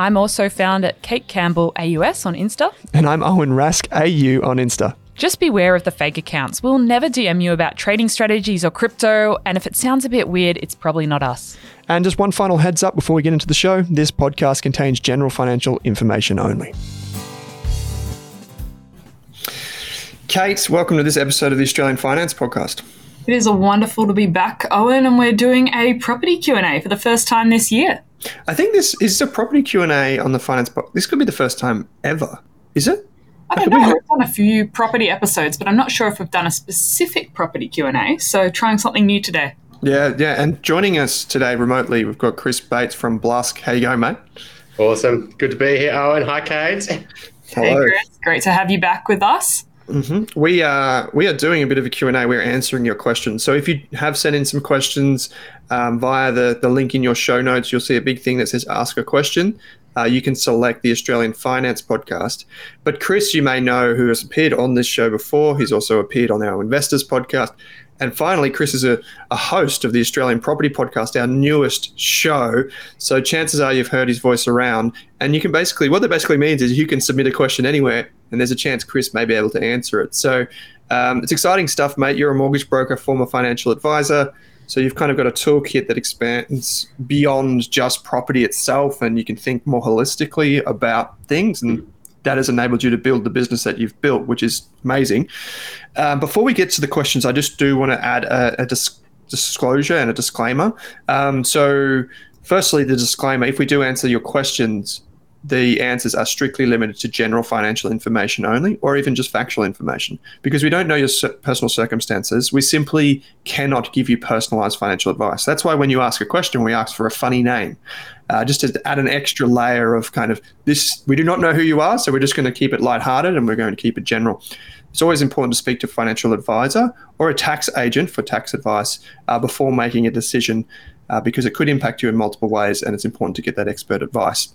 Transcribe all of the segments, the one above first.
I'm also found at Kate Campbell AUS on Insta. And I'm Owen Rask AU on Insta. Just beware of the fake accounts. We'll never DM you about trading strategies or crypto, and if it sounds a bit weird, it's probably not us. And just one final heads up before we get into the show this podcast contains general financial information only. Kate, welcome to this episode of the Australian Finance Podcast. It is a wonderful to be back, Owen, and we're doing a property Q&A for the first time this year. I think this is a property Q&A on the finance podcast. This could be the first time ever. Is it? I don't know. We've done a few property episodes, but I'm not sure if we've done a specific property Q and A. So trying something new today. Yeah, yeah. And joining us today remotely, we've got Chris Bates from Blusk. How you going, mate? Awesome. Good to be here, Owen. Hi, Kate. Hello. Hey, Chris. Great to have you back with us. Mm-hmm. We are we are doing a bit of a Q and A. We're answering your questions. So if you have sent in some questions um, via the the link in your show notes, you'll see a big thing that says "Ask a Question." uh, you can select the Australian Finance podcast. But Chris, you may know, who has appeared on this show before, he's also appeared on our Investors podcast. And finally, Chris is a, a host of the Australian Property Podcast, our newest show. So chances are you've heard his voice around. And you can basically, what that basically means is you can submit a question anywhere, and there's a chance Chris may be able to answer it. So um, it's exciting stuff, mate. You're a mortgage broker, former financial advisor. So you've kind of got a toolkit that expands beyond just property itself, and you can think more holistically about things. And that has enabled you to build the business that you've built, which is amazing. Um, before we get to the questions, I just do want to add a, a dis- disclosure and a disclaimer. Um, so, firstly, the disclaimer if we do answer your questions, the answers are strictly limited to general financial information only, or even just factual information, because we don't know your personal circumstances. We simply cannot give you personalized financial advice. That's why when you ask a question, we ask for a funny name, uh, just to add an extra layer of kind of this. We do not know who you are, so we're just going to keep it lighthearted and we're going to keep it general. It's always important to speak to a financial advisor or a tax agent for tax advice uh, before making a decision, uh, because it could impact you in multiple ways, and it's important to get that expert advice.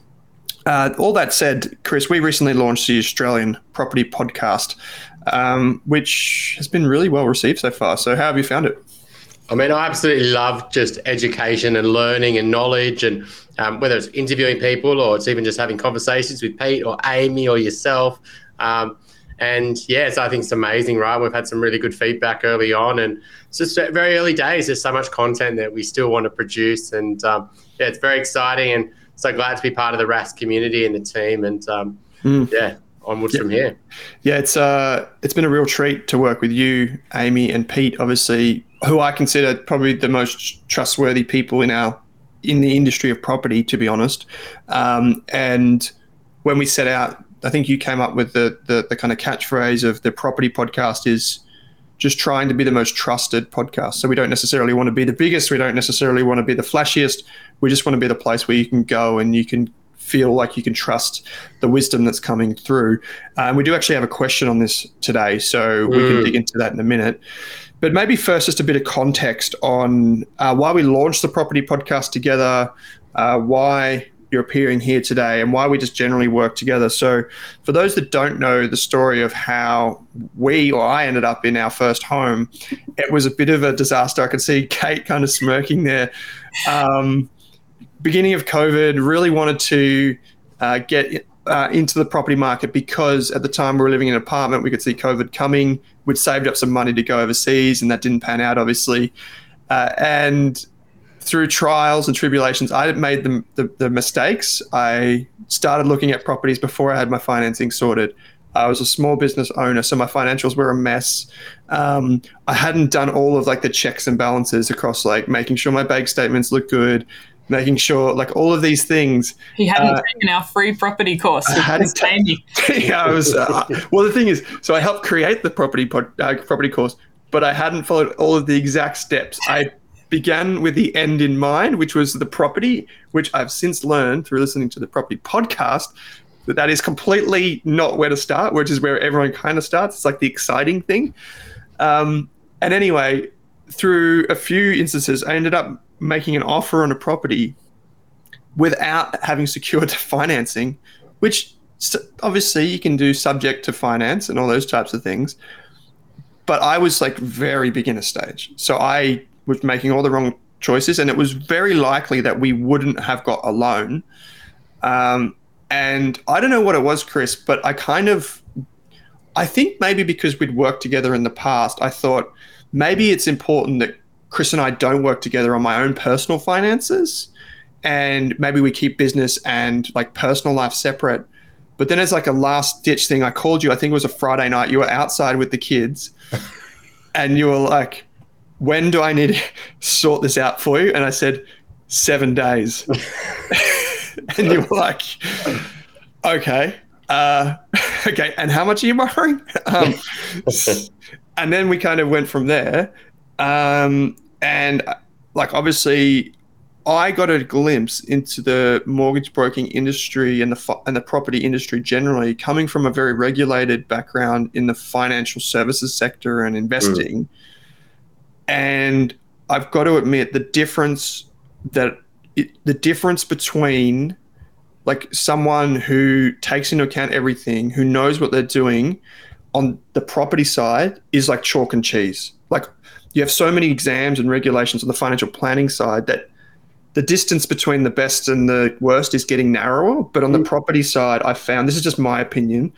Uh, all that said, Chris, we recently launched the Australian Property Podcast, um, which has been really well received so far. So, how have you found it? I mean, I absolutely love just education and learning and knowledge, and um, whether it's interviewing people or it's even just having conversations with Pete or Amy or yourself. Um, and yes, I think it's amazing, right? We've had some really good feedback early on, and it's just very early days. There's so much content that we still want to produce, and um, yeah, it's very exciting. And so glad to be part of the Rask community and the team. And um, mm. yeah, onwards yeah. from here. Yeah, it's uh, it's been a real treat to work with you, Amy, and Pete. Obviously, who I consider probably the most trustworthy people in our in the industry of property, to be honest. Um, and when we set out, I think you came up with the, the the kind of catchphrase of the property podcast is just trying to be the most trusted podcast. So we don't necessarily want to be the biggest. We don't necessarily want to be the flashiest. We just want to be the place where you can go and you can feel like you can trust the wisdom that's coming through. Uh, and we do actually have a question on this today, so we can dig into that in a minute. But maybe first, just a bit of context on uh, why we launched the property podcast together, uh, why you're appearing here today, and why we just generally work together. So, for those that don't know the story of how we or I ended up in our first home, it was a bit of a disaster. I could see Kate kind of smirking there. Um, beginning of COVID, really wanted to uh, get uh, into the property market because at the time we were living in an apartment, we could see COVID coming. We'd saved up some money to go overseas, and that didn't pan out, obviously. Uh, and through trials and tribulations, I made the, the, the, mistakes. I started looking at properties before I had my financing sorted. I was a small business owner, so my financials were a mess. Um, I hadn't done all of like the checks and balances across like making sure my bank statements look good, making sure like all of these things. He hadn't uh, taken our free property course. I hadn't yeah, I was. Uh, well, the thing is, so I helped create the property pod, uh, property course, but I hadn't followed all of the exact steps. I began with the end in mind, which was the property, which I've since learned through listening to the property podcast that that is completely not where to start, which is where everyone kind of starts. It's like the exciting thing. Um, and anyway, through a few instances, I ended up making an offer on a property without having secured financing, which obviously you can do subject to finance and all those types of things. But I was like very beginner stage. So I was making all the wrong choices, and it was very likely that we wouldn't have got a loan. Um, and I don't know what it was, Chris, but I kind of, I think maybe because we'd worked together in the past, I thought maybe it's important that Chris and I don't work together on my own personal finances, and maybe we keep business and like personal life separate. But then, as like a last ditch thing, I called you. I think it was a Friday night. You were outside with the kids, and you were like, when do I need to sort this out for you? And I said, seven days. and you were like, okay. Uh, okay. And how much are you borrowing? Um, and then we kind of went from there. Um, and like, obviously, I got a glimpse into the mortgage broking industry and the and the property industry generally, coming from a very regulated background in the financial services sector and investing. Mm and I've got to admit the difference that it, the difference between like someone who takes into account everything, who knows what they're doing on the property side is like chalk and cheese. Like you have so many exams and regulations on the financial planning side that the distance between the best and the worst is getting narrower. But on the mm. property side, I found this is just my opinion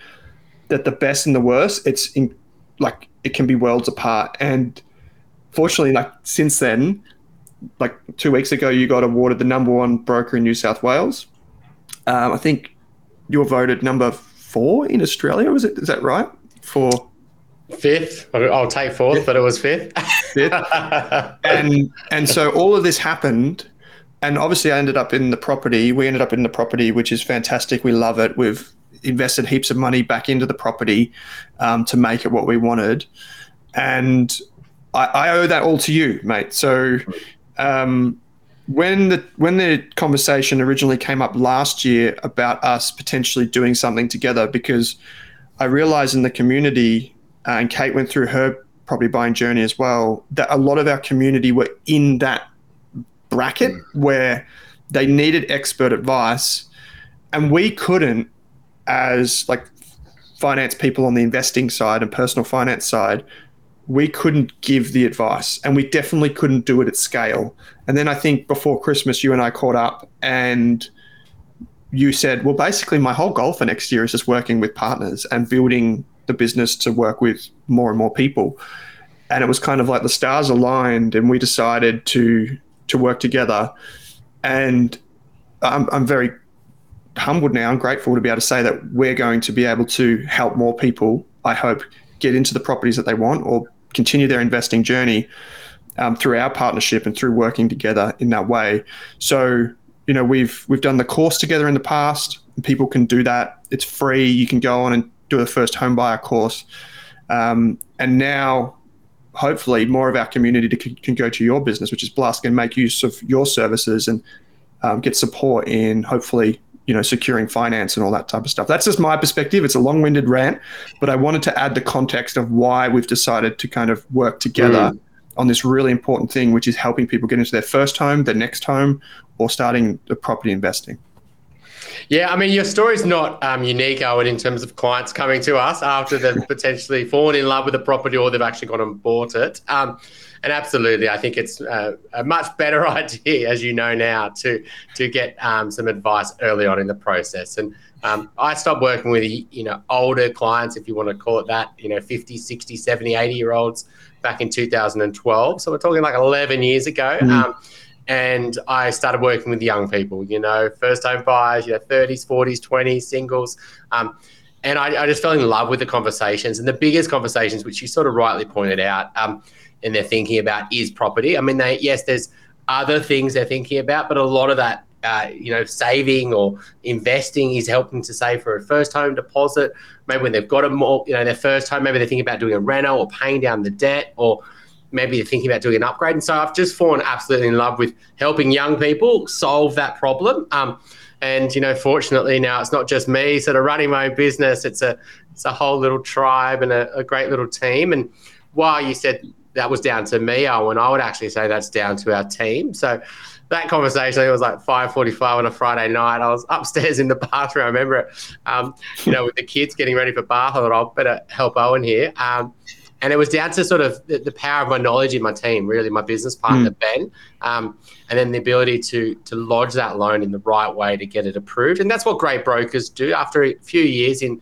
that the best and the worst, it's in, like it can be worlds apart. And fortunately, like since then, like two weeks ago, you got awarded the number one broker in New South Wales. Um, I think you were voted number four in Australia. Was it? Is that right? For fifth, I'll take fourth, fifth. but it was fifth. fifth. and and so all of this happened, and obviously I ended up in the property. We ended up in the property, which is fantastic. We love it. We've invested heaps of money back into the property um, to make it what we wanted, and I, I owe that all to you, mate. So um, when the when the conversation originally came up last year about us potentially doing something together, because I realized in the community, uh, and Kate went through her property buying journey as well, that a lot of our community were in that bracket mm. where they needed expert advice, and we couldn't, as like finance people on the investing side and personal finance side, we couldn't give the advice and we definitely couldn't do it at scale. And then I think before Christmas, you and I caught up and you said, well, basically, my whole goal for next year is just working with partners and building the business to work with more and more people. And it was kind of like the stars aligned and we decided to to work together. And I'm, I'm very humbled now and grateful to be able to say that we're going to be able to help more people, I hope, get into the properties that they want or continue their investing journey um, through our partnership and through working together in that way. So, you know, we've we've done the course together in the past. people can do that. It's free. You can go on and do the first home buyer course. Um, and now hopefully more of our community to, can go to your business, which is Blusk, and make use of your services and um, get support in hopefully you know securing finance and all that type of stuff. That's just my perspective. It's a long-winded rant, but I wanted to add the context of why we've decided to kind of work together. Mm. On this really important thing, which is helping people get into their first home, their next home, or starting the property investing. Yeah, I mean, your story's not um, unique, Owen, in terms of clients coming to us after they've potentially fallen in love with a property or they've actually gone and bought it. Um, and absolutely, I think it's uh, a much better idea, as you know now, to to get um, some advice early on in the process. And um, I stopped working with you know older clients, if you want to call it that, you know, 50, 60, 70, 80 year olds back in 2012. So we're talking like 11 years ago. Mm and I started working with young people, you know, first home buyers, you know, 30s, 40s, 20s, singles. Um, and I, I, just fell in love with the conversations and the biggest conversations, which you sort of rightly pointed out, um, and they're thinking about is property. I mean, they yes, there's other things they're thinking about, but a lot of that, uh, you know, saving or investing is helping to save for a first home deposit. Maybe when they've got a more, you know, their first home, maybe they're thinking about doing a reno or paying down the debt or maybe they're thinking about doing an upgrade. And so I've just fallen absolutely in love with helping young people solve that problem. Um, and you know, fortunately now it's not just me sort of running my own business. It's a it's a whole little tribe and a, a great little team. And while you said that was down to me, Owen, I would actually say that's down to our team. So that conversation, it was like 5.45 on a Friday night. I was upstairs in the bathroom. I remember it, um, you know, with the kids getting ready for bath. I thought, I'll better help Owen here. Um, and it was down to sort of the, the, power of my knowledge in my team, really, my business partner mm. Ben, um, and then the ability to to lodge that loan in the right way to get it approved. And that's what great brokers do. After a few years in,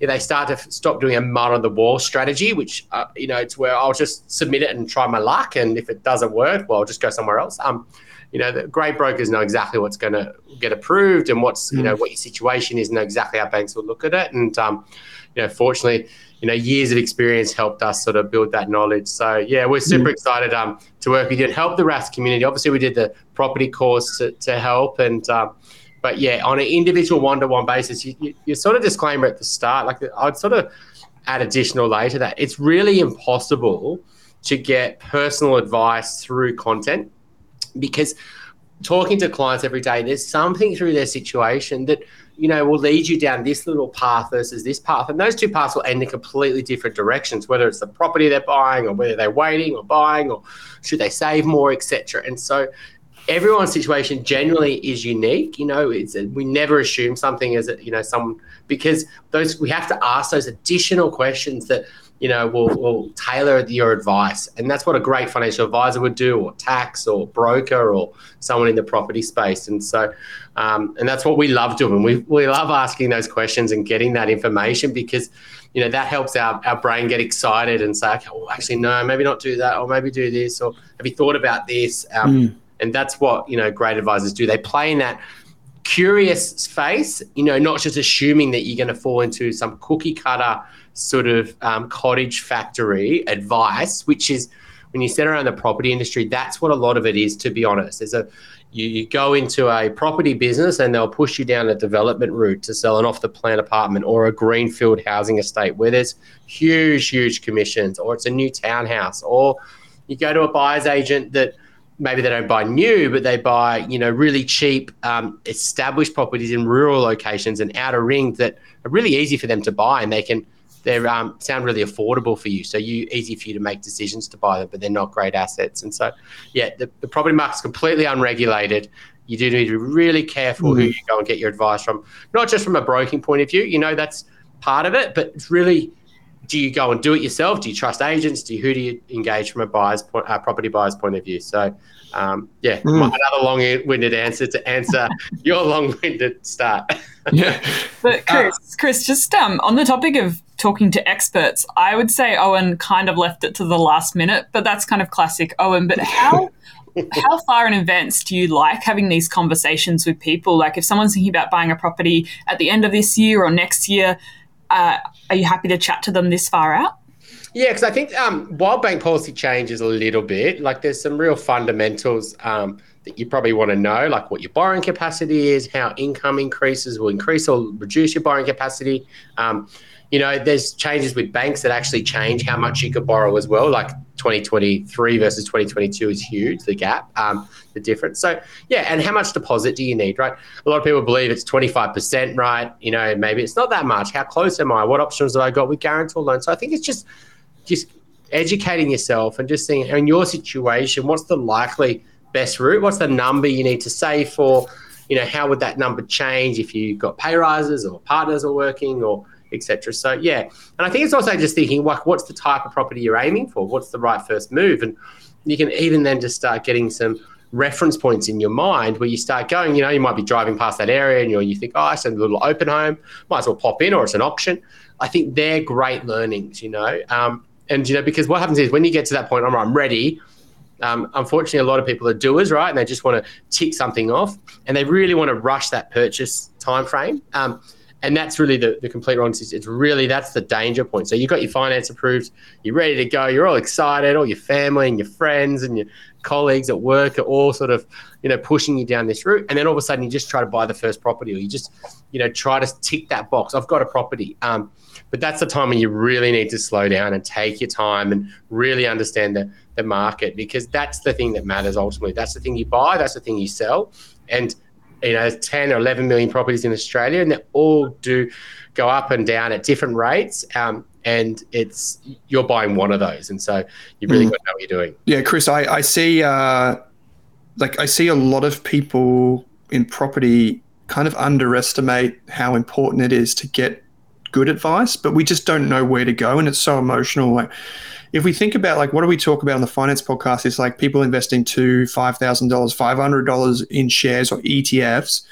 they start to stop doing a mud on the wall strategy, which uh, you know it's where I'll just submit it and try my luck, and if it doesn't work, well, I'll just go somewhere else. Um, you know, the great brokers know exactly what's going to get approved and what's mm. you know what your situation is, know exactly how banks will look at it, and um, you know, fortunately you know, years of experience helped us sort of build that knowledge. So yeah, we're super mm. excited um, to work with you and help the Rask community. Obviously, we did the property course to, to help, and um, but yeah, on an individual one-to-one basis, you, you, you, sort of disclaimer at the start, like I'd sort of add additional later that it's really impossible to get personal advice through content because talking to clients every day, there's something through their situation that you know, will lead you down this little path versus this path. And those two paths will end in completely different directions, whether it's the property they're buying or whether they're waiting or buying or should they save more, etc. And so everyone's situation generally is unique. You know, it's we never assume something as you know someone because those we have to ask those additional questions that you know, will, will tailor your advice. And that's what a great financial advisor would do, or tax, or broker, or someone in the property space. And so, um, and that's what we love doing. We, we love asking those questions and getting that information because, you know, that helps our, our brain get excited and say, okay, well, actually, no, maybe not do that, or maybe do this, or have you thought about this? Um, mm. And that's what, you know, great advisors do. They play in that curious space, you know, not just assuming that you're going to fall into some cookie cutter sort of um, cottage factory advice, which is when you sit around the property industry, that's what a lot of it is, to be honest. There's a you, you go into a property business and they'll push you down a development route to sell an off the plan apartment or a greenfield housing estate where there's huge, huge commissions, or it's a new townhouse, or you go to a buyer's agent that maybe they don't buy new, but they buy you know really cheap um, established properties in rural locations and outer rings that are really easy for them to buy, and they can they um, sound really affordable for you. So you easy for you to make decisions to buy them, but they're not great assets. And so, yeah, the, the property market's completely unregulated. You do need to be really careful mm. who you go and get your advice from, not just from a broking point of view. You know that's part of it, but it's really do you go and do it yourself? Do you trust agents? Do you, who do you engage from a buyer's point, uh, property buyer's point of view? So, um, yeah, mm. another long-winded answer to answer your long-winded start. yeah, but Chris, uh, Chris, just um, on the topic of talking to experts, I would say Owen kind of left it to the last minute, but that's kind of classic Owen. But how how far in advance do you like having these conversations with people? Like if someone's thinking about buying a property at the end of this year or next year, uh, are you happy to chat to them this far out? Yeah, because I think um, while bank policy changes a little bit, like there's some real fundamentals um, that you probably want to know, like what your borrowing capacity is, how income increases will increase or reduce your borrowing capacity. Um, you know, there's changes with banks that actually change how much you could borrow as well. Like 2023 versus 2022 is huge. The gap, um, the difference. So yeah, and how much deposit do you need, right? A lot of people believe it's 25%, right? You know, maybe it's not that much. How close am I? What options have I got with guarantor loans? So I think it's just just educating yourself and just seeing in your situation, what's the likely best route? What's the number you need to save for? You know, how would that number change if you got pay rises or partners are working or etc. So yeah, and I think it's also just thinking like, what's the type of property you're aiming for? What's the right first move? And you can even then just start getting some reference points in your mind where you start going. You know, you might be driving past that area and you you think, oh, I said a little open home, might as well pop in, or it's an auction. I think they're great learnings. You know, um, and you know because what happens is when you get to that point, I'm, I'm ready. Um, unfortunately, a lot of people are doers, right? And they just want to tick something off, and they really want to rush that purchase time frame. Um, and that's really the, the complete wrong decision. It's really that's the danger point. So you've got your finance approved, you're ready to go, you're all excited, all your family and your friends and your colleagues at work are all sort of, you know, pushing you down this route. And then all of a sudden you just try to buy the first property or you just, you know, try to tick that box. I've got a property. Um, but that's the time when you really need to slow down and take your time and really understand the, the market because that's the thing that matters ultimately. That's the thing you buy, that's the thing you sell. And you know 10 or 11 million properties in australia and they all do go up and down at different rates um, and it's you're buying one of those and so you really mm. got to know what you're doing yeah chris i, I see uh, like i see a lot of people in property kind of underestimate how important it is to get good advice but we just don't know where to go and it's so emotional like if we think about like what do we talk about on the finance podcast it's like people investing two five thousand dollars five hundred dollars in shares or etfs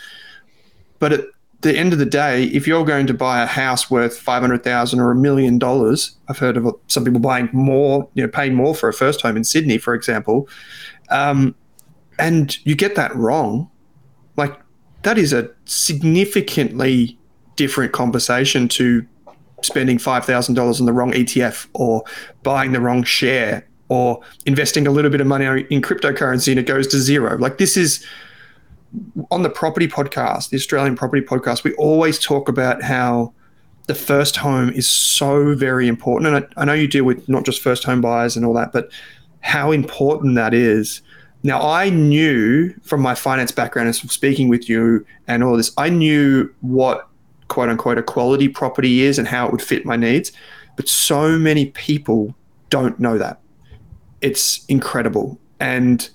but at the end of the day if you're going to buy a house worth 500000 or a million dollars i've heard of some people buying more you know paying more for a first home in sydney for example um, and you get that wrong like that is a significantly different conversation to spending $5,000 on the wrong ETF or buying the wrong share or investing a little bit of money in cryptocurrency and it goes to zero. Like this is on the property podcast, the Australian property podcast, we always talk about how the first home is so very important. And I, I know you deal with not just first home buyers and all that, but how important that is. Now, I knew from my finance background and from speaking with you and all this, I knew what quote unquote a quality property is and how it would fit my needs. But so many people don't know that. It's incredible. And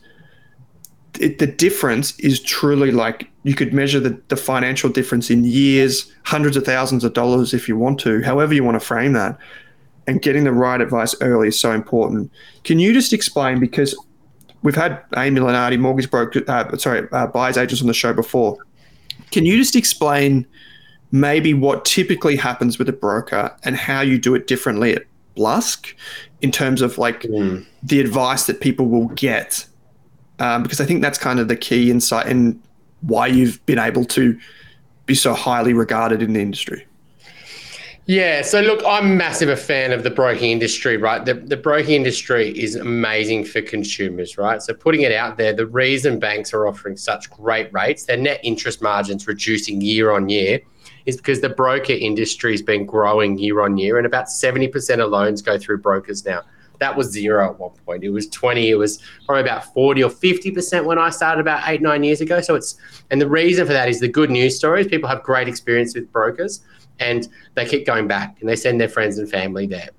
it, the difference is truly like you could measure the, the financial difference in years, hundreds of thousands of dollars if you want to, however you want to frame that. And getting the right advice early is so important. Can you just explain because we've had Amy Lenardi, mortgage broker, uh, sorry, uh, buyers agents on the show before. Can you just explain maybe what typically happens with a broker and how you do it differently at Blusk in terms of like mm. the advice that people will get. Um, because I think that's kind of the key insight in why you've been able to be so highly regarded in the industry. Yeah, so look, I'm massive a fan of the broking industry, right? The, the broking industry is amazing for consumers, right? So putting it out there, the reason banks are offering such great rates, their net interest margins reducing year on year, is because the broker industry has been growing year on year, and about 70% of loans go through brokers now. That was zero at one point. It was 20. It was probably about 40 or 50% when I started about eight, nine years ago. So it's, and the reason for that is the good news stories. People have great experience with brokers and they keep going back and they send their friends and family there.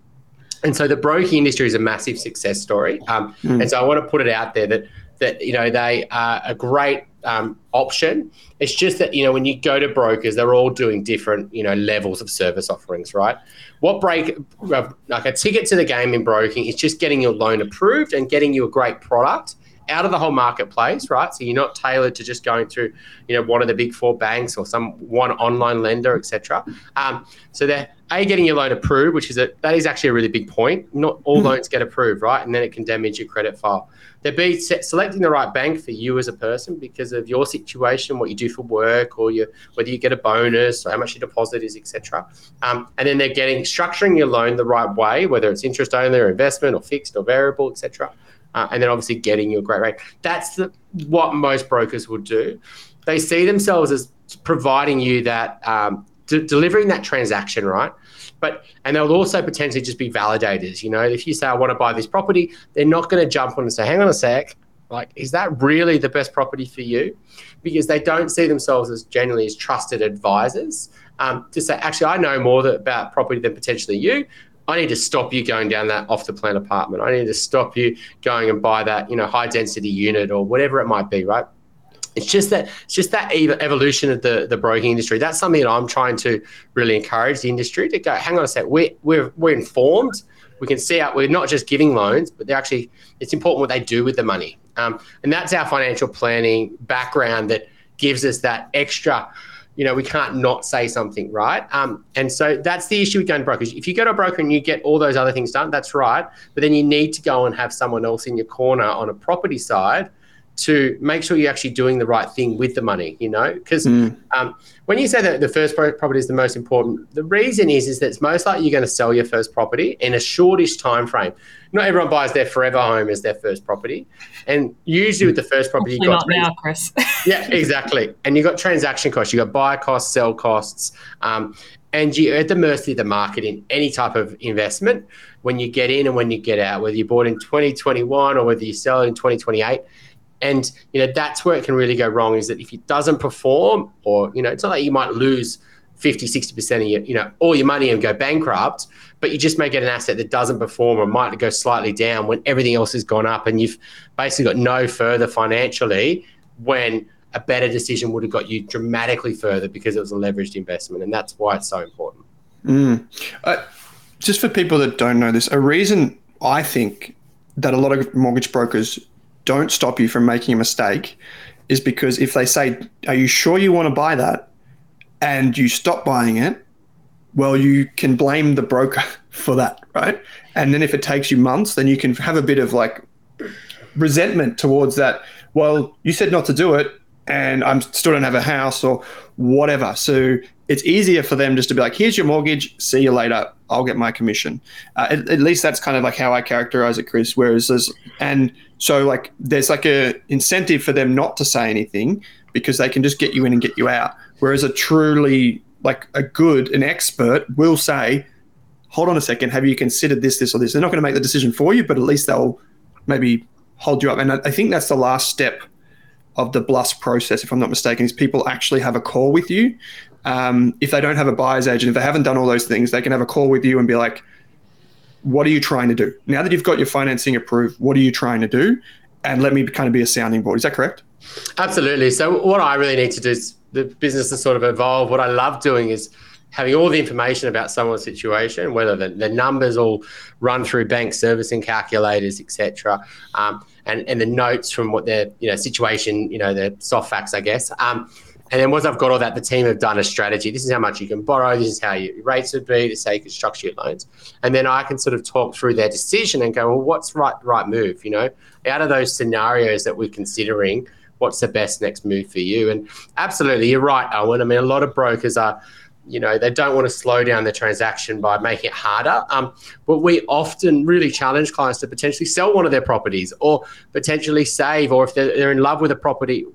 And so the broking industry is a massive success story. Um, mm. And so I want to put it out there that that you know they are a great um, option. It's just that you know when you go to brokers, they're all doing different you know levels of service offerings, right? What break uh, like a ticket to the game in broking is just getting your loan approved and getting you a great product out of the whole marketplace, right? So you're not tailored to just going through, you know, one of the big four banks or some one online lender, etc. Um, so they're a getting your loan approved, which is a that is actually a really big point. Not all mm-hmm. loans get approved, right? And then it can damage your credit file. They're B selecting the right bank for you as a person because of your situation, what you do for work, or your whether you get a bonus or how much your deposit is, etc. Um, and then they're getting structuring your loan the right way, whether it's interest only or investment or fixed or variable, etc uh, and then obviously getting you a great rate. That's the, what most brokers would do. They see themselves as providing you that um, de- delivering that transaction, right? But and they'll also potentially just be validators. You know, if you say I want to buy this property, they're not going to jump on and say, "Hang on a sec, like is that really the best property for you?" Because they don't see themselves as generally as trusted advisors. Um, to say, actually, I know more about property than potentially you. I need to stop you going down that off the plan apartment. I need to stop you going and buy that, you know, high density unit or whatever it might be, right? It's just that it's just that evolution of the, the broking industry. That's something that I'm trying to really encourage the industry to go. Hang on a sec, we're we're, we're informed. We can see out. We're not just giving loans, but they're actually. It's important what they do with the money, um, and that's our financial planning background that gives us that extra you know, we can't not say something, right? Um, and so that's the issue with going to brokers. If you go to a broker and you get all those other things done, that's right. But then you need to go and have someone else in your corner on a property side to make sure you're actually doing the right thing with the money, you know? Because mm. um, when you say that the first property is the most important, the reason is is that it's most likely you're going to sell your first property in a shortish time frame. Not everyone buys their forever home as their first property, and usually with the first property, you got not now, Chris. yeah, exactly. And you got transaction costs, you got buy costs, sell costs, um, and you're at the mercy of the market in any type of investment when you get in and when you get out, whether you bought in 2021 or whether you sell it in 2028 and you know that's where it can really go wrong is that if it doesn't perform or you know it's not like you might lose 50 60% of your you know all your money and go bankrupt but you just may get an asset that doesn't perform or might go slightly down when everything else has gone up and you've basically got no further financially when a better decision would have got you dramatically further because it was a leveraged investment and that's why it's so important mm. uh, just for people that don't know this a reason i think that a lot of mortgage brokers don't stop you from making a mistake is because if they say, Are you sure you want to buy that? and you stop buying it, well, you can blame the broker for that, right? And then if it takes you months, then you can have a bit of like resentment towards that. Well, you said not to do it, and I'm still don't have a house or whatever. So it's easier for them just to be like, here's your mortgage, see you later. I'll get my commission. Uh, at, at, least that's kind of like how I characterize it, Chris. Whereas there's, and so like there's like a incentive for them not to say anything because they can just get you in and get you out. Whereas a truly like a good, an expert will say, hold on a second, have you considered this, this, or this? They're not going to make the decision for you, but at least they'll maybe hold you up. And I, I think that's the last step of the Blusk process, if I'm not mistaken, is people actually have a call with you. Um, if they don't have a buyer's agent, if they haven't done all those things, they can have a call with you and be like, what are you trying to do? Now that you've got your financing approved, what are you trying to do? And let me kind of be a sounding board. Is that correct? Absolutely. So what I really need to do is the business to sort of evolve. What I love doing is having all the information about someone's situation, whether the, the numbers all run through bank servicing calculators, etc., um, and and the notes from what their you know situation, you know, the soft facts, I guess. Um, and then once I've got all that, the team have done a strategy. This is how much you can borrow. This is how your rates would be. This is how you can structure your loans. And then I can sort of talk through their decision and go, well, what's right right move? You know, out of those scenarios that we're considering, what's the best next move for you? And absolutely, you're right, Owen. I mean, a lot of brokers are you know they don't want to slow down the transaction by making it harder um, but we often really challenge clients to potentially sell one of their properties or potentially save or if they're, they're in love with a property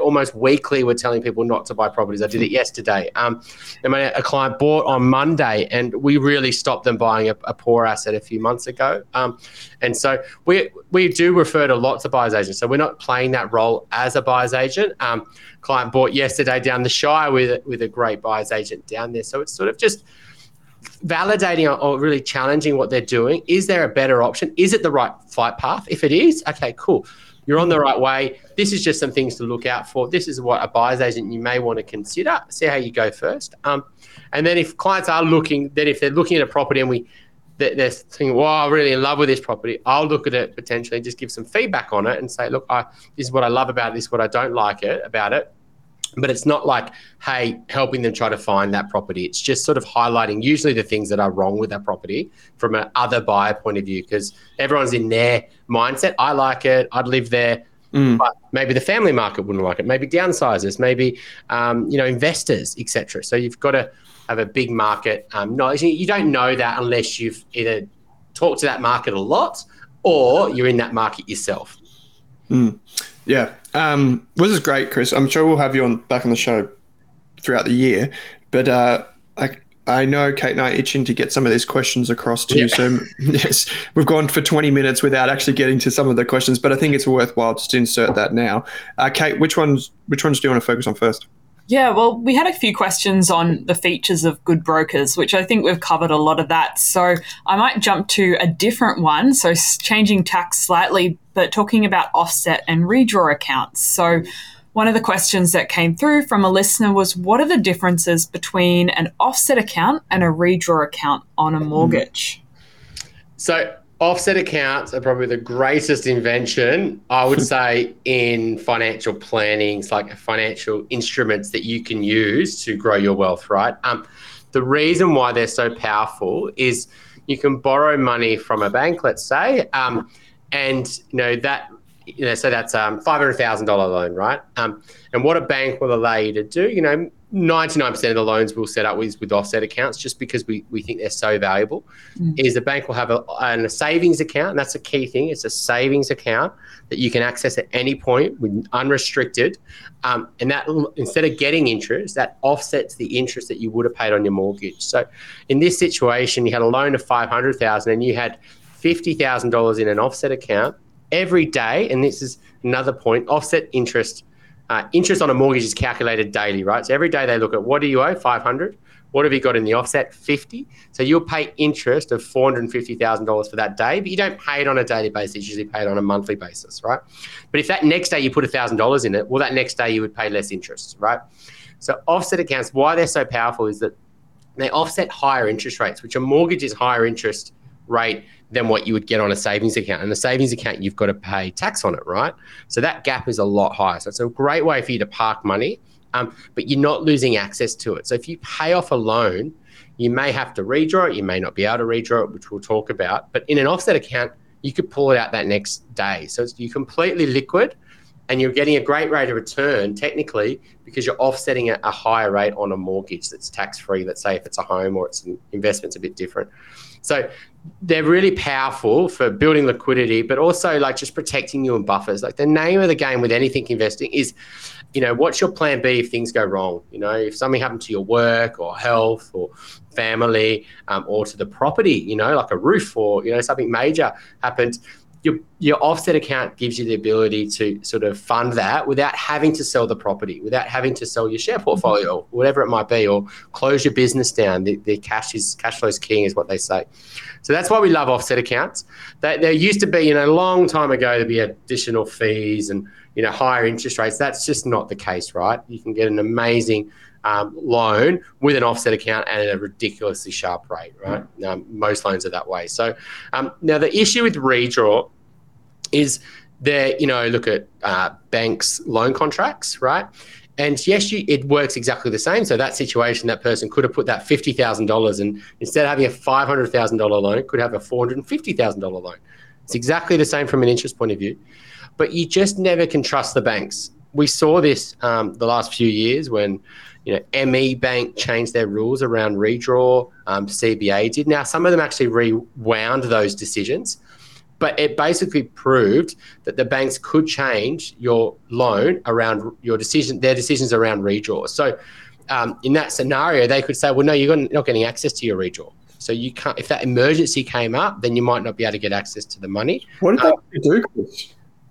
almost weekly we're telling people not to buy properties i did it yesterday um, mean, a client bought on monday and we really stopped them buying a, a poor asset a few months ago um, and so we we do refer to lots of buyers agents so we're not playing that role as a buyer's agent um, client bought yesterday down the Shire with with a great buyer's agent down there. So it's sort of just validating or really challenging what they're doing. Is there a better option? Is it the right flight path? If it is, okay, cool. You're on the right way. This is just some things to look out for. This is what a buyer's agent you may want to consider. See how you go first. Um, and then if clients are looking, then if they're looking at a property and we they're thinking, "Wow, I'm really in love with this property." I'll look at it potentially, just give some feedback on it, and say, "Look, I, this is what I love about it. This is what I don't like it about it but it's not like hey helping them try to find that property. It's just sort of highlighting usually the things that are wrong with that property from an other buyer point of view because everyone's in their mindset. I like it. I'd live there. Mm. but maybe the family market wouldn't like it. Maybe downsizers maybe um, you know investors etc so you've got to have a big market. Um, knowledge you don't know that unless you've either talked to that market a lot or you're in that market yourself. Mm. Yeah. Um, this is great, Chris. I'm sure we'll have you on back on the show throughout the year. But uh, I, I know Kate and I are itching to get some of these questions across to yeah. you. So yes, we've gone for 20 minutes without actually getting to some of the questions, but I think it's worthwhile just to insert that now. Uh, Kate, which ones which ones do you want to focus on first? Yeah, well, we had a few questions on the features of good brokers, which I think we've covered a lot of that. So I might jump to a different one. So changing tax slightly, but talking about offset and redraw accounts. So one of the questions that came through from a listener was what are the differences between an offset account and a redraw account on a mm-hmm. mortgage? So offset accounts are probably the greatest invention, I would say, in financial planning. It's like financial instruments that you can use to grow your wealth, right? Um, the reason why they're so powerful is you can borrow money from a bank, let's say, um, and you know that you know, so that's um, five hundred thousand dollar loan, right? Um, and what a bank will allow you to do, you know, 99% of the loans we'll set up with, with offset accounts just because we, we think they're so valuable. Mm. is the bank will have a, a, savings account and that's a key thing it's a savings account that you can access at any point with unrestricted. Um, and that instead of getting interest that offsets the interest that you would have paid on your mortgage. So in this situation you had a loan of 500000 and you had $50000 in an offset account. Every day and this is another point offset interest uh, interest on a mortgage is calculated daily, right? So every day they look at what do you owe, 500. What have you got in the offset? 50. So you'll pay interest of $450,000 for that day, but you don't pay it on a daily basis. You usually pay it on a monthly basis, right? But if that next day you put $1,000 in it, well, that next day you would pay less interest, right? So offset accounts, why they're so powerful is that they offset higher interest rates, which a mortgage is higher interest rate than what you would get on a savings account. And the savings account, you've got to pay tax on it, right? So that gap is a lot higher. So it's a great way for you to park money, um, but you're not losing access to it. So if you pay off a loan, you may have to redraw it. You may not be able to redraw it, which we'll talk about. But in an offset account, you could pull it out that next day. So it's you're completely liquid and you're getting a great rate of return technically because you're offsetting a, a higher rate on a mortgage that's tax free. Let's say if it's a home or it's an investment's a bit different. So they're really powerful for building liquidity, but also like just protecting you and buffers. Like the name of the game with anything investing is, you know, what's your plan B if things go wrong? You know, if something happened to your work or health or family um, or to the property, you know, like a roof or, you know, something major happened your your offset account gives you the ability to sort of fund that without having to sell the property, without having to sell your share portfolio, mm-hmm. whatever it might be, or close your business down. The, the cash is cash flow is king, is what they say. So that's why we love offset accounts. They, there used to be, you know, a long time ago, there'd be additional fees and you know higher interest rates. That's just not the case, right? You can get an amazing um, loan with an offset account and at a ridiculously sharp rate, right? Um, most loans are that way. So um, now the issue with redraw is there, you know, look at uh, banks' loan contracts, right? And yes, you, it works exactly the same. So that situation, that person could have put that fifty thousand dollars, and instead of having a five hundred thousand dollar loan, could have a four hundred and fifty thousand dollar loan. It's exactly the same from an interest point of view, but you just never can trust the banks. We saw this um, the last few years when you know ME Bank changed their rules around redraw. Um, CBA did. Now some of them actually rewound those decisions but it basically proved that the banks could change your loan around your decision, their decisions around redraw. So um, in that scenario, they could say, well, no, you're not getting access to your redraw. So you can't. If that emergency came up, then you might not be able to get access to the money. What did um, they do?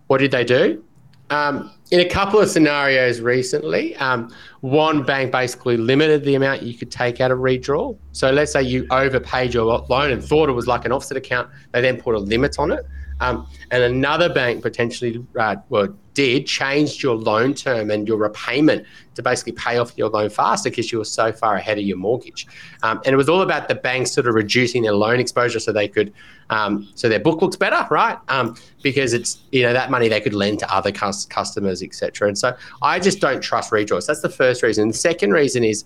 What did they do? Um, in a couple of scenarios recently, um, one bank basically limited the amount you could take out of redraw. So let's say you overpaid your loan and thought it was like an offset account, they then put a limit on it. Um, and another bank potentially, uh, well, did changed your loan term and your repayment to basically pay off your loan faster because you were so far ahead of your mortgage. Um, and it was all about the banks sort of reducing their loan exposure so they could, um, so their book looks better, right? Um, because it's you know that money they could lend to other cus- customers, etc. And so I just don't trust redraws. That's the first reason. The second reason is.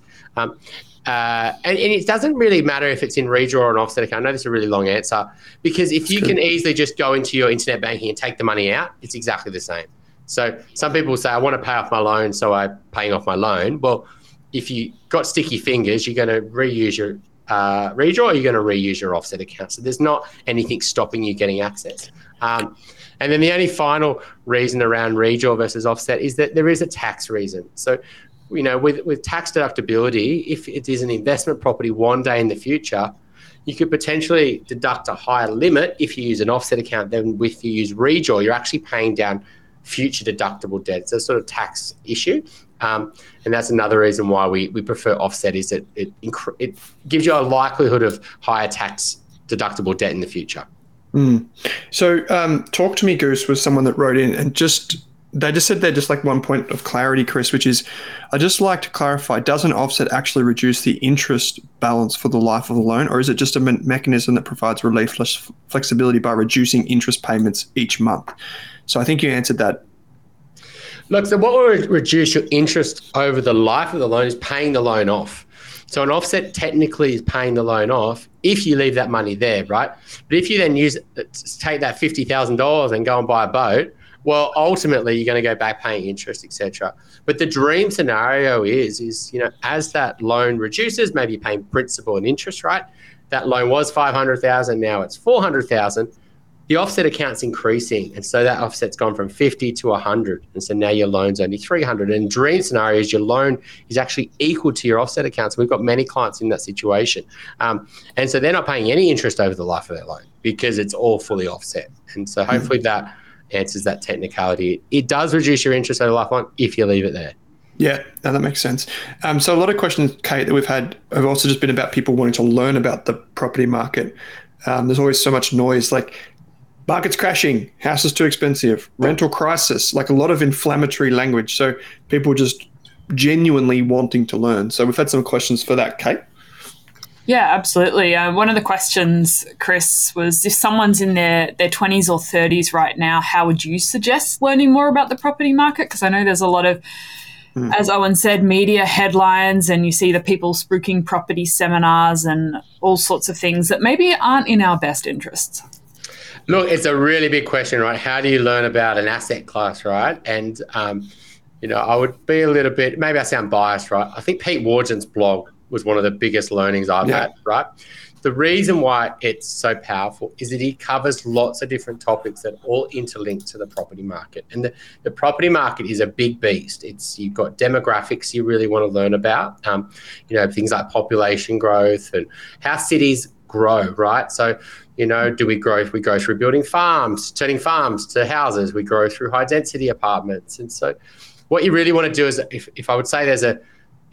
Uh, and, and, it doesn't really matter if it's in redraw or an offset account. I know this is a really long answer because if you can easily just go into your internet banking and take the money out, it's exactly the same. So some people say, I want to pay off my loan, so I'm paying off my loan. Well, if you got sticky fingers, you're going to reuse your uh, redraw or you're going to reuse your offset account. So there's not anything stopping you getting access. Um, and then the only final reason around redraw versus offset is that there is a tax reason. So you know, with, with tax deductibility, if it is an investment property one day in the future, you could potentially deduct a higher limit if you use an offset account than if you use redraw. You're actually paying down future deductible debt. It's a sort of tax issue. Um, and that's another reason why we, we prefer offset is that it, it gives you a likelihood of higher tax deductible debt in the future. Mm. So, um, talk to me, Goose, was someone that wrote in and just they just said they're just like one point of clarity, Chris, which is I just like to clarify does an offset actually reduce the interest balance for the life of the loan, or is it just a me- mechanism that provides relief flexibility by reducing interest payments each month? So I think you answered that. Look, so what will reduce your interest over the life of the loan is paying the loan off. So an offset technically is paying the loan off if you leave that money there, right? But if you then use uh, take that fifty thousand dollars and go and buy a boat, well, ultimately you're going to go back paying interest, etc. But the dream scenario is, is you know, as that loan reduces, maybe paying principal and interest, right? That loan was five hundred thousand, now it's four hundred thousand. The offset account's increasing, and so that offset's gone from fifty to hundred, and so now your loan's only three hundred. And dream scenario is your loan is actually equal to your offset accounts. We've got many clients in that situation, um, and so they're not paying any interest over the life of their loan because it's all fully offset. And so hopefully that answers that technicality. It does reduce your interest over lifetime if you leave it there. Yeah, no, that makes sense. Um, so a lot of questions, Kate, that we've had have also just been about people wanting to learn about the property market. Um, there's always so much noise, like market's crashing, house is too expensive, rental crisis, like a lot of inflammatory language. So people just genuinely wanting to learn. So we've had some questions for that, Kate. Yeah, absolutely. Uh, one of the questions, Chris, was if someone's in their, their 20s or 30s right now, how would you suggest learning more about the property market? Because I know there's a lot of, mm. as Owen said, media headlines, and you see the people spruiking property seminars and all sorts of things that maybe aren't in our best interests. Look, it's a really big question, right? How do you learn about an asset class, right? And, um, you know, I would be a little bit, maybe I sound biased, right? I think Pete Wargent's blog was one of the biggest learnings I've yeah. had, right? The reason why it's so powerful is that he covers lots of different topics that all interlink to the property market. And the, the property market is a big beast. It's you've got demographics you really want to learn about, um, you know, things like population growth and how cities grow, right? So, you know, do we grow if we go through building farms, turning farms to houses, we grow through high density apartments. And so what you really want to do is if, if I would say there's a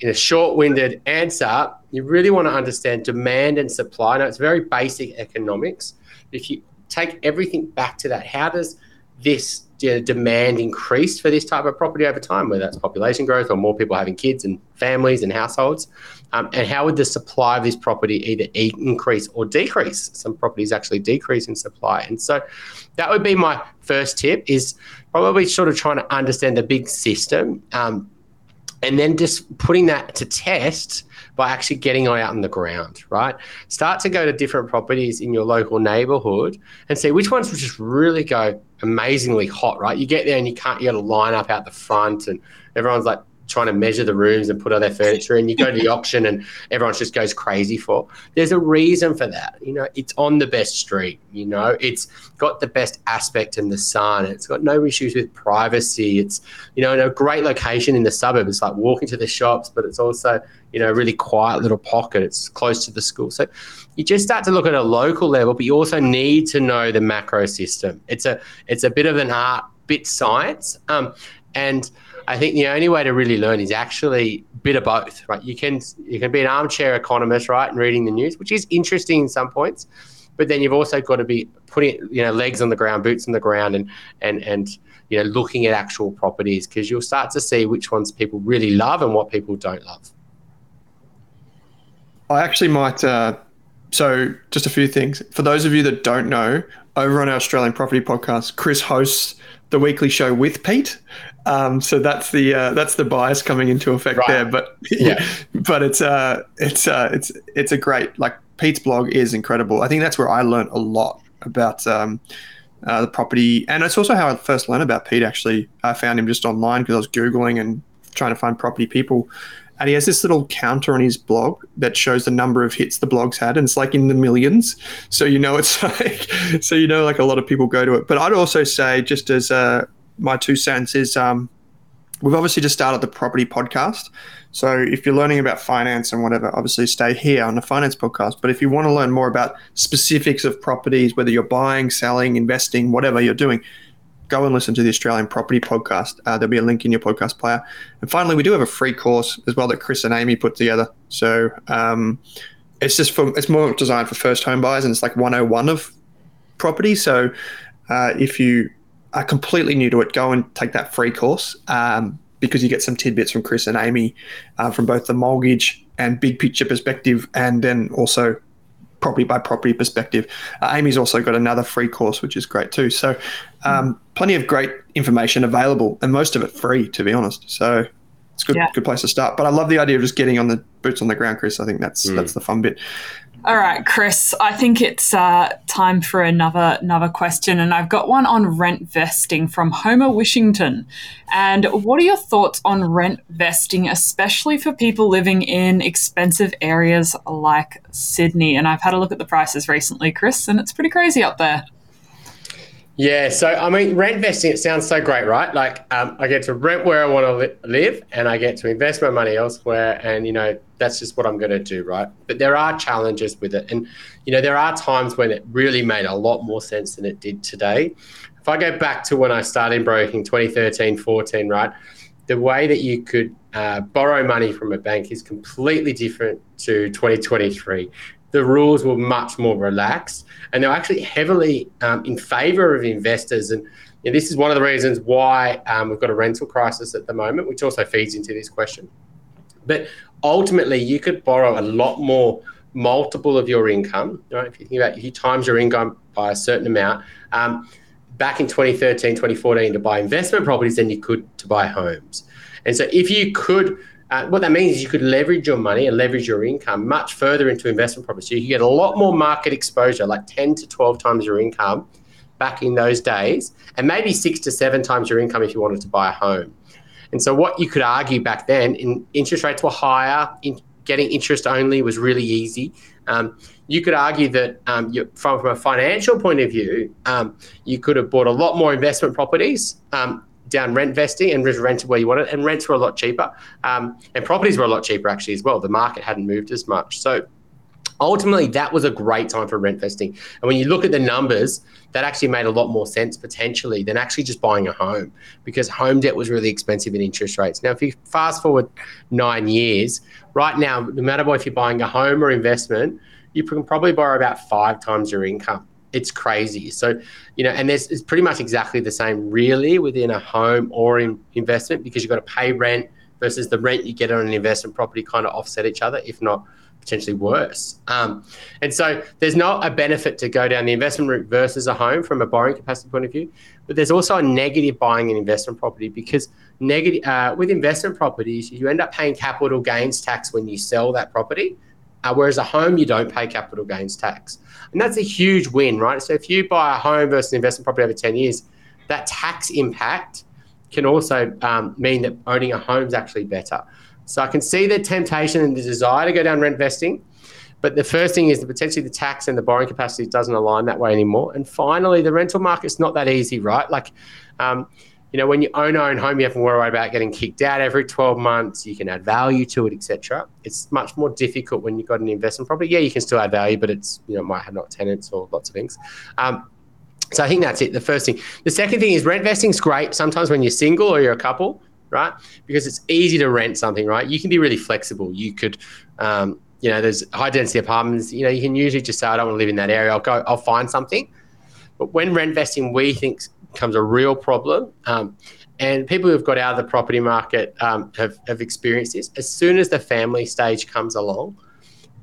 in a short-winded answer, you really want to understand demand and supply. Now, it's very basic economics. If you take everything back to that, how does this demand increase for this type of property over time, whether that's population growth or more people having kids and families and households? Um, and how would the supply of this property either increase or decrease? Some properties actually decrease in supply. And so that would be my first tip is probably sort of trying to understand the big system. Um, and then just putting that to test by actually getting out on the ground, right? Start to go to different properties in your local neighborhood and see which ones will just really go amazingly hot, right? You get there and you can't, you got to line up out the front and everyone's like, trying to measure the rooms and put all their furniture and you go to the auction and everyone just goes crazy for. There's a reason for that. You know it's on the best street you know. It's got the best aspect in the sun. It's got no issues with privacy. It's you know in a great location in the suburb it's like walking to the shops but it's also you know a really quiet little pocket. It's close to the school. So you just start to look at a local level but you also need to know the macro system. It's a it's a bit of an art bit science. Um, and I think the only way to really learn is actually a bit of both, right? You can you can be an armchair economist, right, and reading the news, which is interesting in some points, but then you've also got to be putting you know legs on the ground, boots on the ground, and and and you know looking at actual properties because you'll start to see which ones people really love and what people don't love. I actually might. Uh, so, just a few things for those of you that don't know. Over on our Australian Property Podcast, Chris hosts the weekly show with Pete, um, so that's the uh, that's the bias coming into effect right. there. But yeah, but it's uh it's uh it's it's a great like Pete's blog is incredible. I think that's where I learned a lot about um, uh, the property, and it's also how I first learned about Pete. Actually, I found him just online because I was googling and trying to find property people. And he has this little counter on his blog that shows the number of hits the blog's had, and it's like in the millions. So you know it's like, so you know like a lot of people go to it. But I'd also say, just as a my two cents is um, we've obviously just started the property podcast. So if you're learning about finance and whatever, obviously stay here on the finance podcast. But if you want to learn more about specifics of properties, whether you're buying, selling, investing, whatever you're doing, go and listen to the Australian Property Podcast. Uh, there'll be a link in your podcast player. And finally, we do have a free course as well that Chris and Amy put together. So um, it's just for it's more designed for first home buyers, and it's like 101 of property. So uh, if you are completely new to it, go and take that free course um, because you get some tidbits from Chris and Amy uh, from both the mortgage and big picture perspective, and then also property by property perspective. Uh, Amy's also got another free course, which is great too. So, um, plenty of great information available, and most of it free, to be honest. So, it's a good, yeah. good place to start. But I love the idea of just getting on the boots on the ground, Chris. I think that's mm. that's the fun bit. All right, Chris. I think it's uh, time for another another question, and I've got one on rent vesting from Homer Wishington. And what are your thoughts on rent vesting, especially for people living in expensive areas like Sydney? And I've had a look at the prices recently, Chris, and it's pretty crazy up there. Yeah, so I mean, rent investing, it sounds so great, right? Like, um, I get to rent where I want to li- live and I get to invest my money elsewhere. And, you know, that's just what I'm going to do, right? But there are challenges with it. And, you know, there are times when it really made a lot more sense than it did today. If I go back to when I started in broking 2013, 14, right? The way that you could uh, borrow money from a bank is completely different to 2023 the rules were much more relaxed and they're actually heavily um, in favor of investors. And this is one of the reasons why um, we've got a rental crisis at the moment, which also feeds into this question. But ultimately, you could borrow a lot more multiple of your income. Right? If you think about if you times your income by a certain amount, um, back in 2013, 2014, to buy investment properties than you could to buy homes. And so if you could uh, what that means is you could leverage your money and leverage your income much further into investment properties. So you get a lot more market exposure, like 10 to 12 times your income back in those days, and maybe six to seven times your income if you wanted to buy a home. And so, what you could argue back then, in interest rates were higher, in getting interest only was really easy. Um, you could argue that um, you, from, from a financial point of view, um, you could have bought a lot more investment properties um, down rent vesting and just rented where you wanted, and rents were a lot cheaper, um, and properties were a lot cheaper actually as well. The market hadn't moved as much, so ultimately that was a great time for rent vesting. And when you look at the numbers, that actually made a lot more sense potentially than actually just buying a home because home debt was really expensive in interest rates. Now, if you fast forward nine years, right now, no matter if you're buying a home or investment, you can probably borrow about five times your income it's crazy. So, you know, and it's pretty much exactly the same really within a home or in investment because you've got to pay rent versus the rent you get on an investment property kind of offset each other, if not potentially worse. Um, and so there's not a benefit to go down the investment route versus a home from a borrowing capacity point of view, but there's also a negative buying an investment property because negative uh, with investment properties you end up paying capital gains tax when you sell that property uh, whereas a home, you don't pay capital gains tax. And that's a huge win, right? So if you buy a home versus an investment property over 10 years, that tax impact can also um, mean that owning a home is actually better. So I can see the temptation and the desire to go down rent vesting. But the first thing is that potentially the tax and the borrowing capacity doesn't align that way anymore. And finally, the rental market's not that easy, right? Like, um, you know, when you own your own home, you have to worry about getting kicked out every 12 months. You can add value to it, etc. It's much more difficult when you've got an investment property. Yeah, you can still add value, but it's, you know, might have not tenants or lots of things. Um, so I think that's it. The first thing. The second thing is rent vesting is great sometimes when you're single or you're a couple, right? Because it's easy to rent something, right? You can be really flexible. You could, um, you know, there's high density apartments. You know, you can usually just say, I don't want to live in that area. I'll go, I'll find something. But when rent vesting, we think becomes a real problem. Um, and people who've got out of the property market um, have, have experienced this. As soon as the family stage comes along,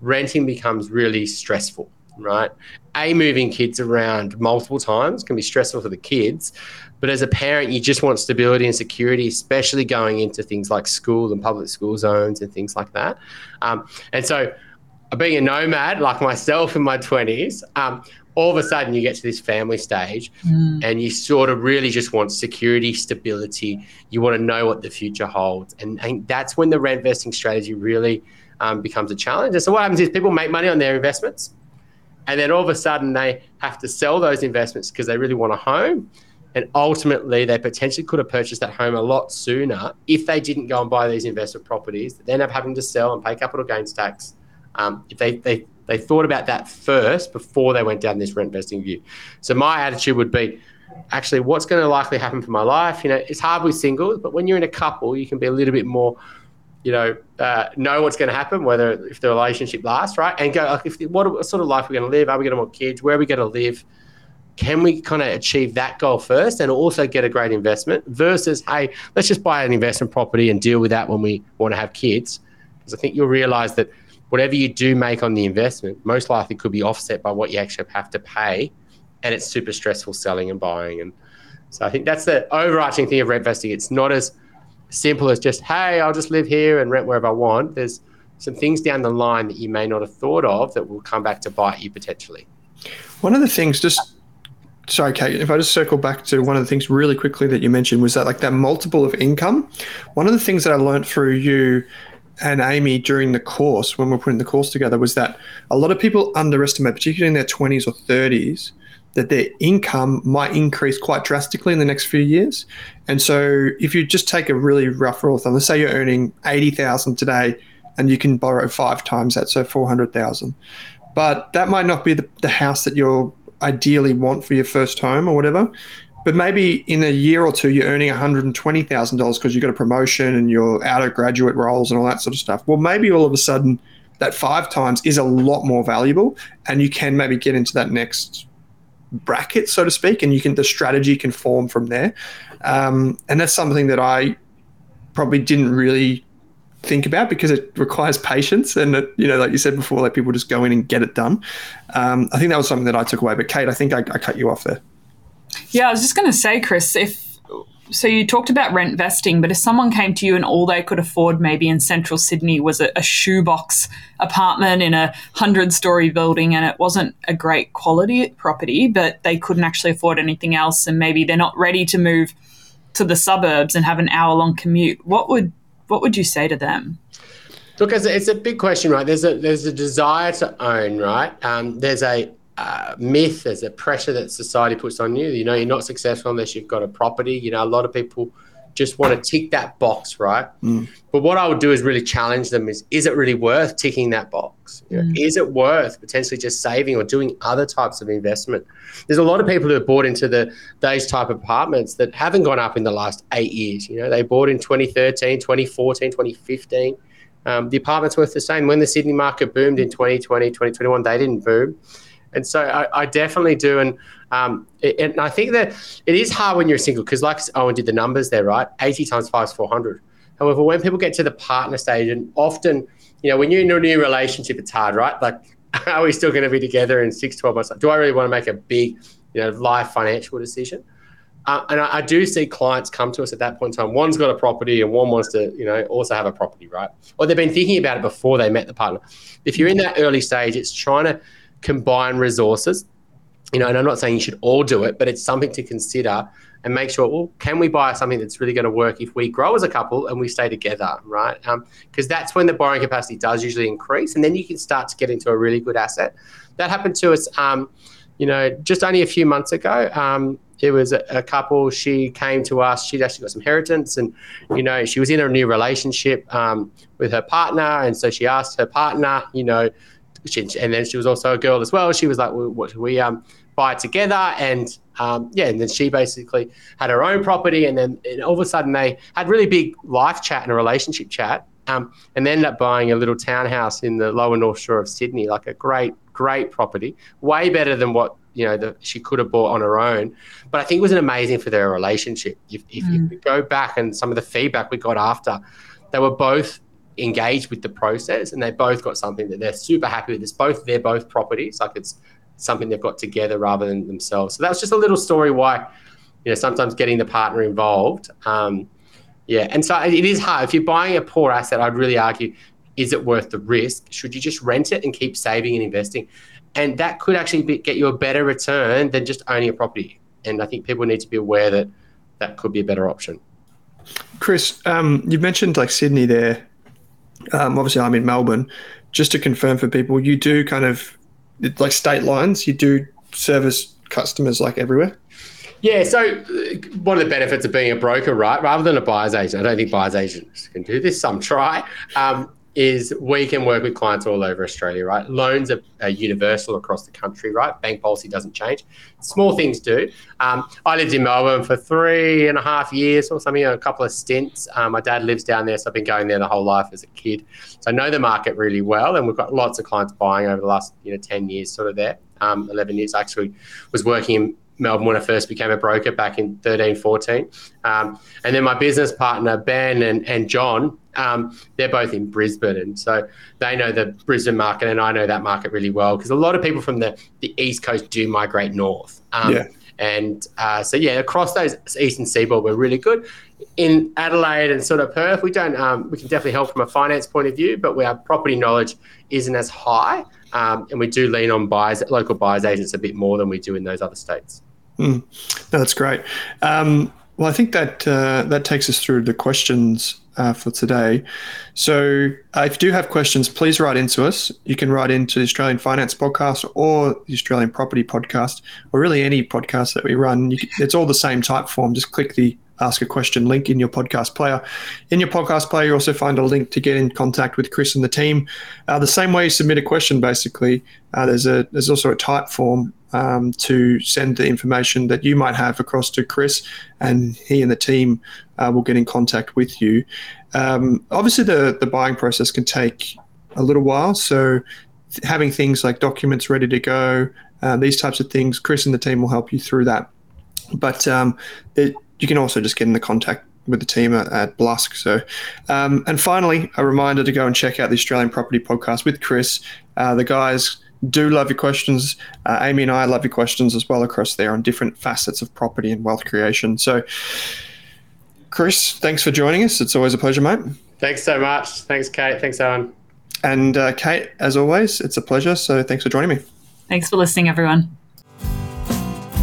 renting becomes really stressful, right? A, moving kids around multiple times can be stressful for the kids. But as a parent, you just want stability and security, especially going into things like school and public school zones and things like that. Um, and so, being a nomad like myself in my 20s, um, all of a sudden you get to this family stage mm. and you sort of really just want security, stability. You want to know what the future holds. And I think that's when the rent vesting strategy really um, becomes a challenge. And so what happens is people make money on their investments and then all of a sudden they have to sell those investments because they really want a home. And ultimately, they potentially could have purchased that home a lot sooner if they didn't go and buy these investment properties They end up having to sell and pay capital gains tax. Um, if they, they, they thought about that first before they went down this rent investing view. So my attitude would be, actually, what's going to likely happen for my life? You know, it's hard with singles, but when you're in a couple, you can be a little bit more you know, uh, know what's going to happen, whether if the relationship lasts, right? And go, like, if what sort of life we're going to live? Are we going to want kids? Where are we going to live? Can we kind of achieve that goal first and also get a great investment versus, hey, let's just buy an investment property and deal with that when we want to have kids? Because I think you'll realize that whatever you do make on the investment, most likely could be offset by what you actually have to pay. And it's super stressful selling and buying. And so I think that's the overarching thing of rent investing. It's not as simple as just, hey, I'll just live here and rent wherever I want. There's some things down the line that you may not have thought of that will come back to bite you potentially. One of the things, just sorry, Kate, if I just circle back to one of the things really quickly that you mentioned was that like that multiple of income. One of the things that I learned through you and Amy during the course when we're putting the course together was that a lot of people underestimate, particularly in their 20s or 30s, that their income might increase quite drastically in the next few years. And so if you just take a really rough rule of thumb, let's say you're earning 80,000 today and you can borrow five times that, so 400,000. But that might not be the, the house that you ideally want for your first home or whatever. But maybe in a year or two, you're earning $120,000 because you've got a promotion and you're out of graduate roles and all that sort of stuff. Well, maybe all of a sudden that five times is a lot more valuable and you can maybe get into that next bracket, so to speak, and you can the strategy can form from there. Um, and that's something that I probably didn't really think about because it requires patience and it, you know like you said before like people just go in and get it done um, i think that was something that i took away but kate i think i, I cut you off there yeah i was just going to say chris if so you talked about rent vesting, but if someone came to you and all they could afford maybe in central Sydney was a, a shoebox apartment in a hundred story building and it wasn't a great quality property, but they couldn't actually afford anything else and maybe they're not ready to move to the suburbs and have an hour long commute, what would what would you say to them? Look, it's a big question, right? There's a there's a desire to own, right? Um, there's a uh, myth, there's a pressure that society puts on you. You know, you're not successful unless you've got a property. You know, a lot of people just want to tick that box, right? Mm. But what I would do is really challenge them: is is it really worth ticking that box? You know, mm. Is it worth potentially just saving or doing other types of investment? There's a lot of people who have bought into the those type of apartments that haven't gone up in the last eight years. You know, they bought in 2013, 2014, 2015. Um, the apartments worth the same. When the Sydney market boomed in 2020, 2021, they didn't boom. And so I, I definitely do. And um, it, and I think that it is hard when you're single because, like Owen did the numbers there, right? 80 times 5 is 400. However, when people get to the partner stage, and often, you know, when you're in a new relationship, it's hard, right? Like, are we still going to be together in six, 12 months? Do I really want to make a big, you know, life financial decision? Uh, and I, I, do see clients come to us at that point in time. One's got a property and one wants to, you know, also have a property, right? Or they've been thinking about it before they met the partner. If you're in that early stage, it's trying to combine resources. You know, and I'm not saying you should all do it, but it's something to consider and make sure. Well, can we buy something that's really going to work if we grow as a couple and we stay together, right? Because um, that's when the borrowing capacity does usually increase, and then you can start to get into a really good asset. That happened to us. Um, you know, just only a few months ago, um, it was a, a, couple. She came to us. She'd actually got some inheritance, and you know, she was in a new relationship um, with her partner, and so she asked her partner, you know, she, and then she was also a girl as well. She was like, well, "What we um buy together?" And um, yeah, and then she basically had her own property, and then and all of a sudden they had really big life chat and a relationship chat, um, and they ended up buying a little townhouse in the lower north shore of Sydney, like a great, great property, way better than what you know that she could have bought on her own. But I think it was an amazing for their relationship. If, if mm. you go back and some of the feedback we got after, they were both engaged with the process and they both got something that they're super happy with. It's both they're both properties, like it's something they've got together rather than themselves. So that's just a little story why, you know, sometimes getting the partner involved. Um, yeah, and so it is hard. If you're buying a poor asset, I'd really argue, is it worth the risk? Should you just rent it and keep saving and investing? And that could actually be, get you a better return than just owning a property. And I think people need to be aware that that could be a better option. Chris, um, you mentioned like Sydney there um, obviously, I'm in Melbourne. Just to confirm for people, you do kind of like state lines. You do service customers like everywhere. Yeah, so uh, one of the benefits of being a broker, right, rather than a buyer's agent, I don't think buyer's agents can do this, some try, um, is we can work with clients all over Australia, right? Loans are, are, universal across the country, right? Bank policy doesn't change. Small things do. Um, I lived in Melbourne for three and a half years or something, a couple of stints. Um, my dad lives down there, so I've been going there the whole life as a kid. So I know the market really well, and we've got lots of clients buying over the last you know 10 years, sort of there. Um, 11 years. I actually was working in Melbourne when I first became a broker back in 13, 14. Um, and then my business partner, Ben and, and John, um, they're both in Brisbane. And so they know the Brisbane market, and I know that market really well because a lot of people from the, the East Coast do migrate north. Um, yeah. And uh, so, yeah, across those eastern seaboard, we're really good. In Adelaide and sort of Perth, we don't. Um, we can definitely help from a finance point of view, but our property knowledge isn't as high, um, and we do lean on buyers, local buyers agents a bit more than we do in those other states. Mm. No, that's great. Um, well, I think that uh, that takes us through the questions uh, for today. So, uh, if you do have questions, please write into us. You can write into the Australian Finance Podcast or the Australian Property Podcast, or really any podcast that we run. Can, it's all the same Typeform. Just click the ask a question link in your podcast player. In your podcast player, you also find a link to get in contact with Chris and the team. Uh, the same way you submit a question, basically, uh, there's a there's also a Typeform um, to send the information that you might have across to Chris, and he and the team uh, will get in contact with you. Um, obviously, the the buying process can take a little while, so having things like documents ready to go, uh, these types of things, Chris and the team will help you through that. But um, it, you can also just get in the contact with the team at, at Blusk. So, um, and finally, a reminder to go and check out the Australian Property Podcast with Chris. Uh, the guys do love your questions. Uh, Amy and I love your questions as well across there on different facets of property and wealth creation. So, Chris, thanks for joining us. It's always a pleasure, mate. Thanks so much. Thanks, Kate. Thanks, Owen. And uh, Kate, as always, it's a pleasure. So, thanks for joining me. Thanks for listening, everyone.